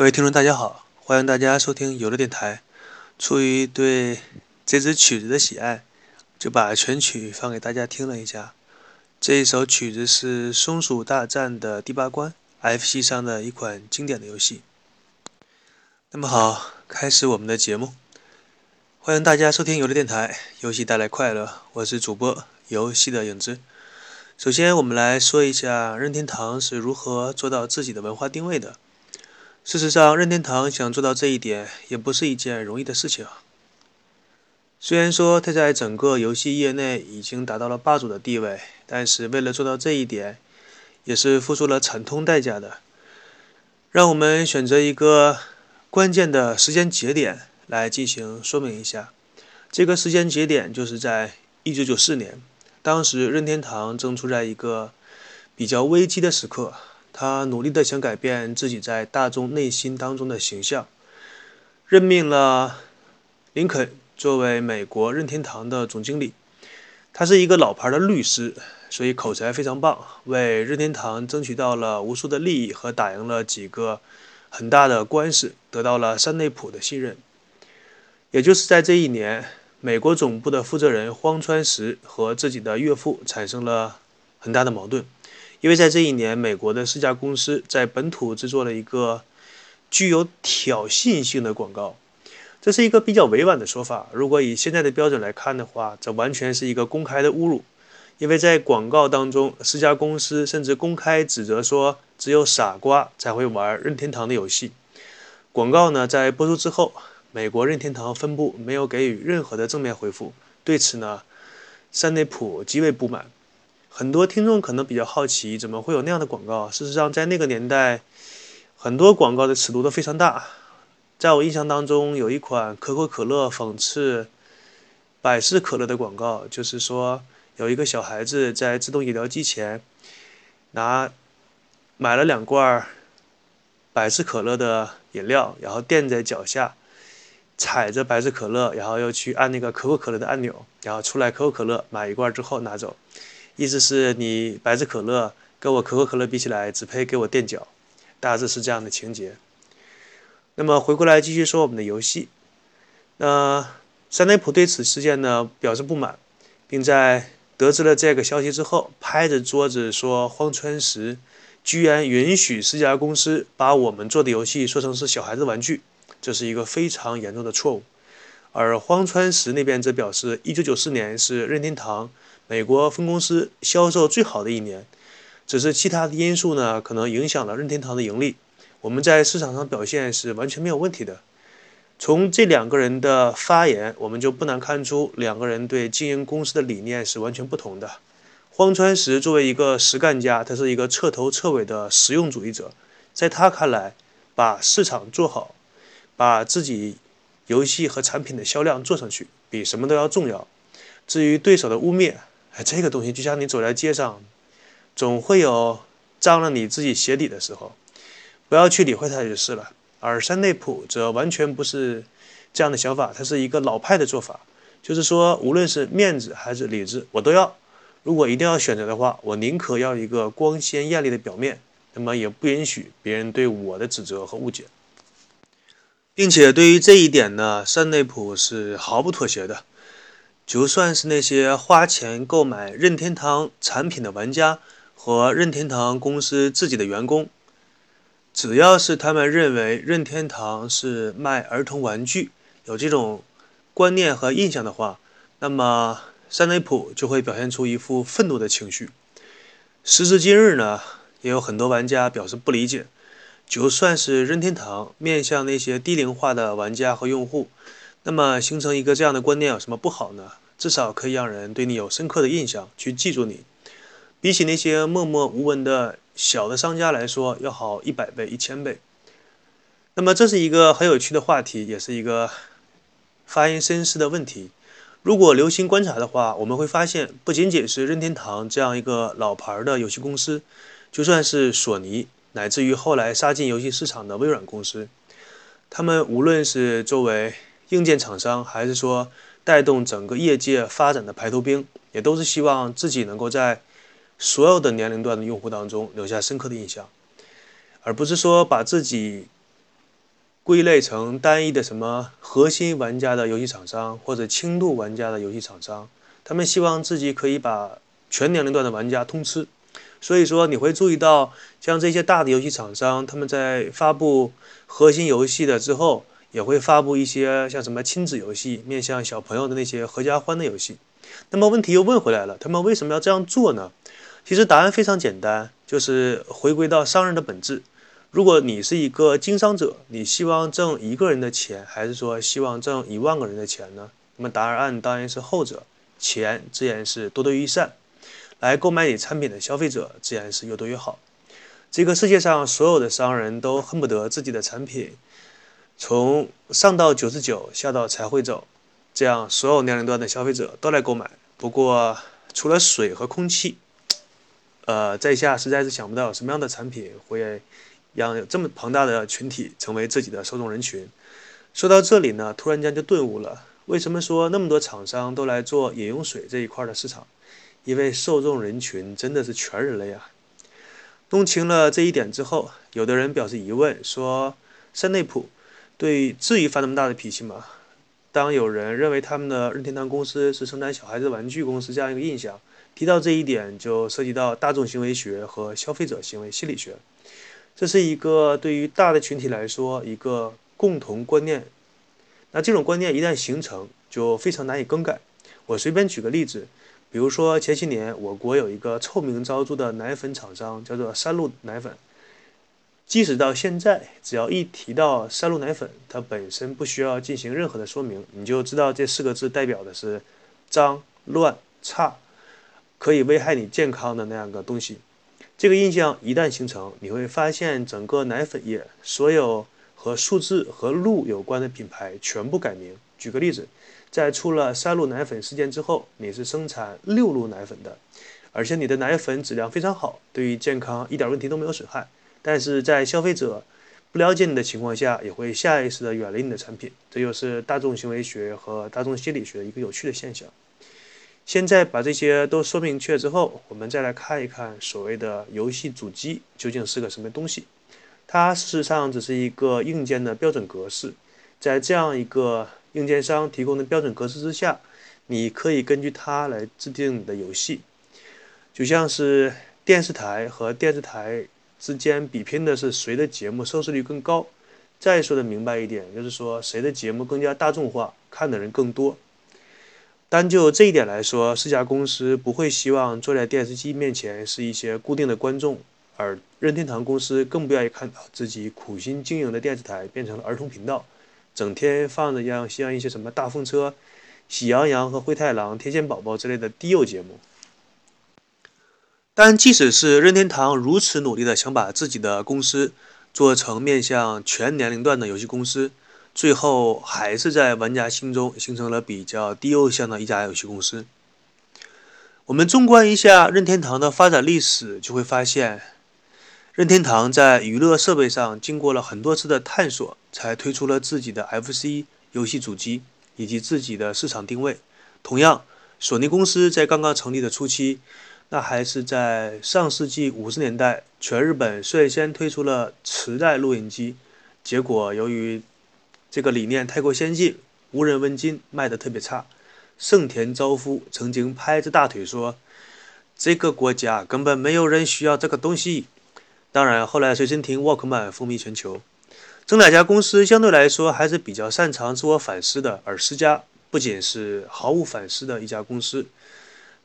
各位听众，大家好，欢迎大家收听有乐电台。出于对这支曲子的喜爱，就把全曲放给大家听了一下。这一首曲子是《松鼠大战》的第八关，FC 上的一款经典的游戏。那么好，开始我们的节目。欢迎大家收听游乐电台，游戏带来快乐，我是主播游戏的影子。首先，我们来说一下任天堂是如何做到自己的文化定位的。事实上，任天堂想做到这一点，也不是一件容易的事情。虽然说它在整个游戏业内已经达到了霸主的地位，但是为了做到这一点，也是付出了惨痛代价的。让我们选择一个关键的时间节点来进行说明一下。这个时间节点就是在1994年。当时任天堂正处在一个比较危机的时刻，他努力的想改变自己在大众内心当中的形象，任命了林肯作为美国任天堂的总经理。他是一个老牌的律师，所以口才非常棒，为任天堂争取到了无数的利益和打赢了几个很大的官司，得到了山内溥的信任。也就是在这一年。美国总部的负责人荒川石和自己的岳父产生了很大的矛盾，因为在这一年，美国的四家公司在本土制作了一个具有挑衅性的广告。这是一个比较委婉的说法，如果以现在的标准来看的话，这完全是一个公开的侮辱。因为在广告当中，四家公司甚至公开指责说，只有傻瓜才会玩任天堂的游戏。广告呢，在播出之后。美国任天堂分部没有给予任何的正面回复，对此呢，山内溥极为不满。很多听众可能比较好奇，怎么会有那样的广告？事实上，在那个年代，很多广告的尺度都非常大。在我印象当中，有一款可口可乐讽刺百事可乐的广告，就是说有一个小孩子在自动饮料机前拿买了两罐百事可乐的饮料，然后垫在脚下。踩着百事可乐，然后又去按那个可口可乐的按钮，然后出来可口可乐，买一罐之后拿走，意思是你百事可乐跟我可口可乐比起来，只配给我垫脚，大致是这样的情节。那么回过来继续说我们的游戏，那山内溥对此事件呢表示不满，并在得知了这个消息之后，拍着桌子说荒川石居然允许四家公司把我们做的游戏说成是小孩子玩具。这是一个非常严重的错误，而荒川石那边则表示，一九九四年是任天堂美国分公司销售最好的一年，只是其他的因素呢，可能影响了任天堂的盈利。我们在市场上表现是完全没有问题的。从这两个人的发言，我们就不难看出，两个人对经营公司的理念是完全不同的。荒川石作为一个实干家，他是一个彻头彻尾的实用主义者，在他看来，把市场做好。把自己游戏和产品的销量做上去，比什么都要重要。至于对手的污蔑，哎，这个东西就像你走在街上，总会有脏了你自己鞋底的时候，不要去理会它就是了。而山内普则完全不是这样的想法，他是一个老派的做法，就是说，无论是面子还是理智，我都要。如果一定要选择的话，我宁可要一个光鲜艳丽的表面，那么也不允许别人对我的指责和误解。并且对于这一点呢，山内普是毫不妥协的。就算是那些花钱购买任天堂产品的玩家和任天堂公司自己的员工，只要是他们认为任天堂是卖儿童玩具，有这种观念和印象的话，那么山内普就会表现出一副愤怒的情绪。时至今日呢，也有很多玩家表示不理解。就算是任天堂面向那些低龄化的玩家和用户，那么形成一个这样的观念有什么不好呢？至少可以让人对你有深刻的印象，去记住你。比起那些默默无闻的小的商家来说，要好一百倍、一千倍。那么这是一个很有趣的话题，也是一个发人深思的问题。如果留心观察的话，我们会发现，不仅仅是任天堂这样一个老牌的游戏公司，就算是索尼。乃至于后来杀进游戏市场的微软公司，他们无论是作为硬件厂商，还是说带动整个业界发展的排头兵，也都是希望自己能够在所有的年龄段的用户当中留下深刻的印象，而不是说把自己归类成单一的什么核心玩家的游戏厂商或者轻度玩家的游戏厂商，他们希望自己可以把全年龄段的玩家通吃。所以说，你会注意到，像这些大的游戏厂商，他们在发布核心游戏的之后，也会发布一些像什么亲子游戏，面向小朋友的那些合家欢的游戏。那么问题又问回来了，他们为什么要这样做呢？其实答案非常简单，就是回归到商人的本质。如果你是一个经商者，你希望挣一个人的钱，还是说希望挣一万个人的钱呢？那么答案当然是后者，钱自然是多多益善。来购买你产品的消费者自然是越多越好。这个世界上所有的商人都恨不得自己的产品从上到九十九，下到才会走，这样所有年龄段的消费者都来购买。不过除了水和空气，呃，在下实在是想不到什么样的产品会让这么庞大的群体成为自己的受众人群。说到这里呢，突然间就顿悟了：为什么说那么多厂商都来做饮用水这一块的市场？因为受众人群真的是全人类啊！弄清了这一点之后，有的人表示疑问，说：“山内普对至于发那么大的脾气吗？”当有人认为他们的任天堂公司是生产小孩子玩具公司这样一个印象，提到这一点就涉及到大众行为学和消费者行为心理学。这是一个对于大的群体来说一个共同观念。那这种观念一旦形成，就非常难以更改。我随便举个例子。比如说，前些年我国有一个臭名昭著的奶粉厂商，叫做三鹿奶粉。即使到现在，只要一提到三鹿奶粉，它本身不需要进行任何的说明，你就知道这四个字代表的是脏、乱、差，可以危害你健康的那样个东西。这个印象一旦形成，你会发现整个奶粉业所有和数字和鹿有关的品牌全部改名。举个例子。在出了三鹿奶粉事件之后，你是生产六鹿奶粉的，而且你的奶粉质量非常好，对于健康一点问题都没有损害。但是在消费者不了解你的情况下，也会下意识的远离你的产品，这就是大众行为学和大众心理学一个有趣的现象。现在把这些都说明确之后，我们再来看一看所谓的游戏主机究竟是个什么东西。它事实上只是一个硬件的标准格式，在这样一个。硬件商提供的标准格式之下，你可以根据它来制定你的游戏，就像是电视台和电视台之间比拼的是谁的节目收视率更高。再说的明白一点，就是说谁的节目更加大众化，看的人更多。单就这一点来说，四家公司不会希望坐在电视机面前是一些固定的观众，而任天堂公司更不愿意看到自己苦心经营的电视台变成了儿童频道。整天放着像像一些什么大风车、喜羊羊和灰太狼、天线宝宝之类的低幼节目。但即使是任天堂如此努力的想把自己的公司做成面向全年龄段的游戏公司，最后还是在玩家心中形成了比较低幼向的一家游戏公司。我们纵观一下任天堂的发展历史，就会发现。任天堂在娱乐设备上经过了很多次的探索，才推出了自己的 FC 游戏主机以及自己的市场定位。同样，索尼公司在刚刚成立的初期，那还是在上世纪五十年代，全日本率先推出了磁带录音机。结果由于这个理念太过先进，无人问津，卖得特别差。盛田昭夫曾经拍着大腿说：“这个国家根本没有人需要这个东西。”当然，后来随身听沃克曼风靡全球。这两家公司相对来说还是比较擅长自我反思的，而施家不仅是毫无反思的一家公司，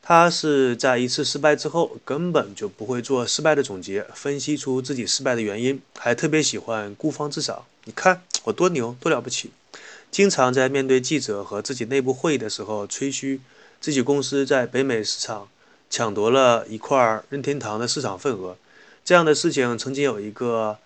他是在一次失败之后根本就不会做失败的总结，分析出自己失败的原因，还特别喜欢孤芳自赏。你看我多牛，多了不起！经常在面对记者和自己内部会议的时候吹嘘自己公司在北美市场抢夺了一块任天堂的市场份额。这样的事情曾经有一个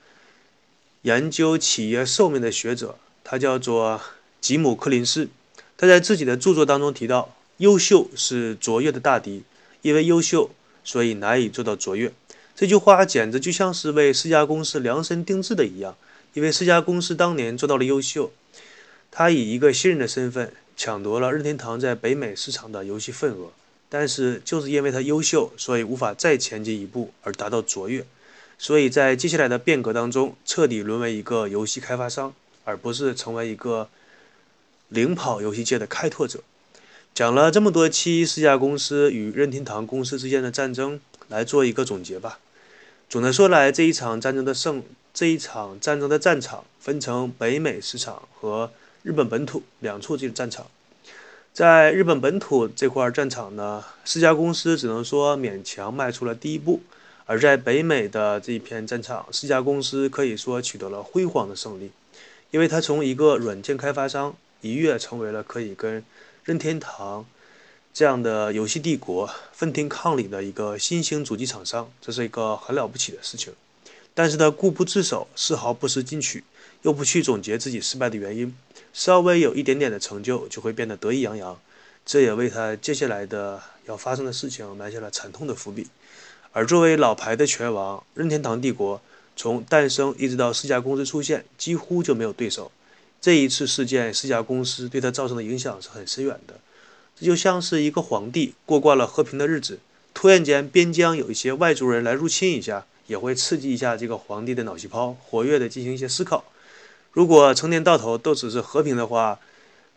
研究企业寿命的学者，他叫做吉姆·柯林斯。他在自己的著作当中提到：“优秀是卓越的大敌，因为优秀，所以难以做到卓越。”这句话简直就像是为四家公司量身定制的一样。因为四家公司当年做到了优秀，他以一个新人的身份抢夺了任天堂在北美市场的游戏份额。但是就是因为他优秀，所以无法再前进一步而达到卓越，所以在接下来的变革当中彻底沦为一个游戏开发商，而不是成为一个领跑游戏界的开拓者。讲了这么多期四家公司与任天堂公司之间的战争，来做一个总结吧。总的说来，这一场战争的胜，这一场战争的战场分成北美市场和日本本土两处这个战场。在日本本土这块战场呢，四家公司只能说勉强迈出了第一步；而在北美的这一片战场，四家公司可以说取得了辉煌的胜利，因为它从一个软件开发商一跃成为了可以跟任天堂这样的游戏帝国分庭抗礼的一个新兴主机厂商，这是一个很了不起的事情。但是他固步自守，丝毫不思进取，又不去总结自己失败的原因，稍微有一点点的成就就会变得得意洋洋，这也为他接下来的要发生的事情埋下了惨痛的伏笔。而作为老牌的拳王，任天堂帝国从诞生一直到四家公司出现，几乎就没有对手。这一次事件，四家公司对他造成的影响是很深远的。这就像是一个皇帝过惯了和平的日子，突然间边疆有一些外族人来入侵一下。也会刺激一下这个皇帝的脑细胞，活跃的进行一些思考。如果成年到头都只是和平的话，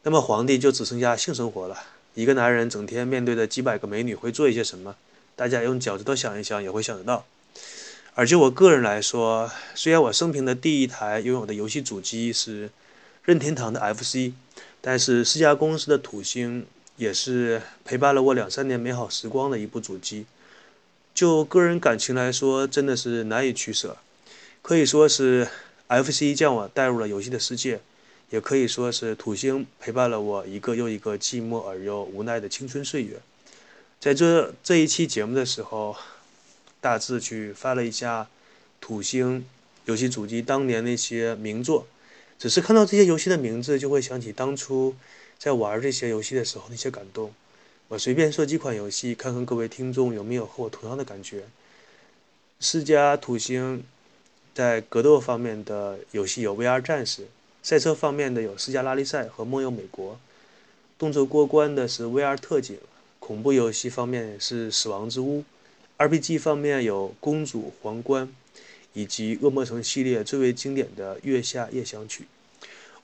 那么皇帝就只剩下性生活了。一个男人整天面对着几百个美女会做一些什么？大家用脚趾头想一想也会想得到。而就我个人来说，虽然我生平的第一台拥有的游戏主机是任天堂的 FC，但是四家公司的土星也是陪伴了我两三年美好时光的一部主机。就个人感情来说，真的是难以取舍。可以说是 FC 将我带入了游戏的世界，也可以说是土星陪伴了我一个又一个寂寞而又无奈的青春岁月。在这这一期节目的时候，大致去翻了一下土星游戏主机当年那些名作，只是看到这些游戏的名字，就会想起当初在玩这些游戏的时候那些感动。我随便说几款游戏，看看各位听众有没有和我同样的感觉。世家土星在格斗方面的游戏有《VR 战士》，赛车方面的有《世家拉力赛》和《梦游美国》，动作过关的是《VR 特警》，恐怖游戏方面是《死亡之屋》，RPG 方面有《公主皇冠》，以及恶魔城系列最为经典的《月下夜想曲》。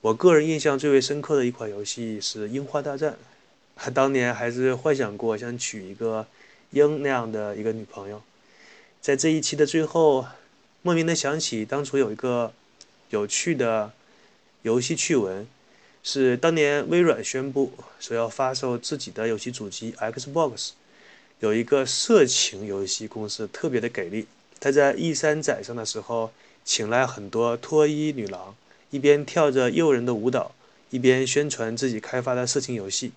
我个人印象最为深刻的一款游戏是《樱花大战》。当年还是幻想过想娶一个鹰那样的一个女朋友，在这一期的最后，莫名的想起当初有一个有趣的游戏趣闻，是当年微软宣布说要发售自己的游戏主机 Xbox，有一个色情游戏公司特别的给力，他在 e 山展上的时候，请来很多脱衣女郎，一边跳着诱人的舞蹈，一边宣传自己开发的色情游戏。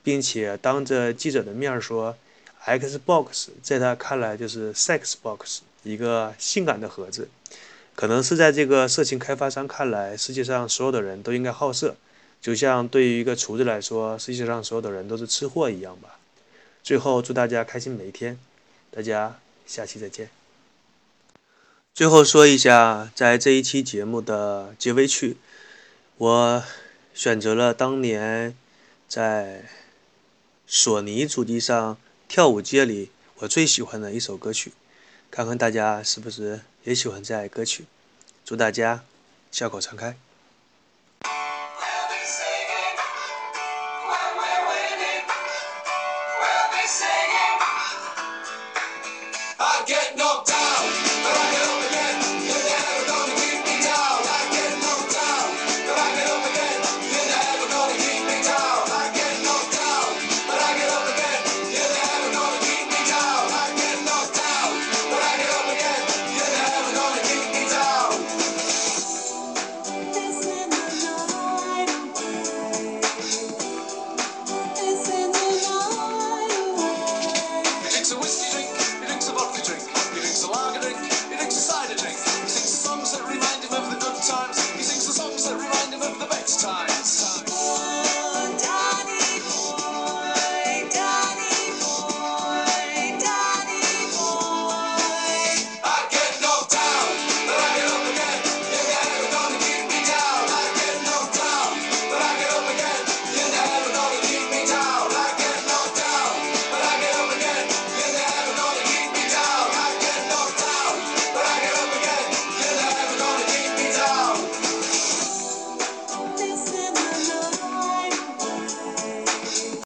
并且当着记者的面说，Xbox 在他看来就是 Sex Box，一个性感的盒子。可能是在这个色情开发商看来，世界上所有的人都应该好色，就像对于一个厨子来说，世界上所有的人都是吃货一样吧。最后祝大家开心每一天，大家下期再见。最后说一下，在这一期节目的结尾曲，我选择了当年在。索尼主机上跳舞街里，我最喜欢的一首歌曲，看看大家是不是也喜欢这歌曲。祝大家笑口常开。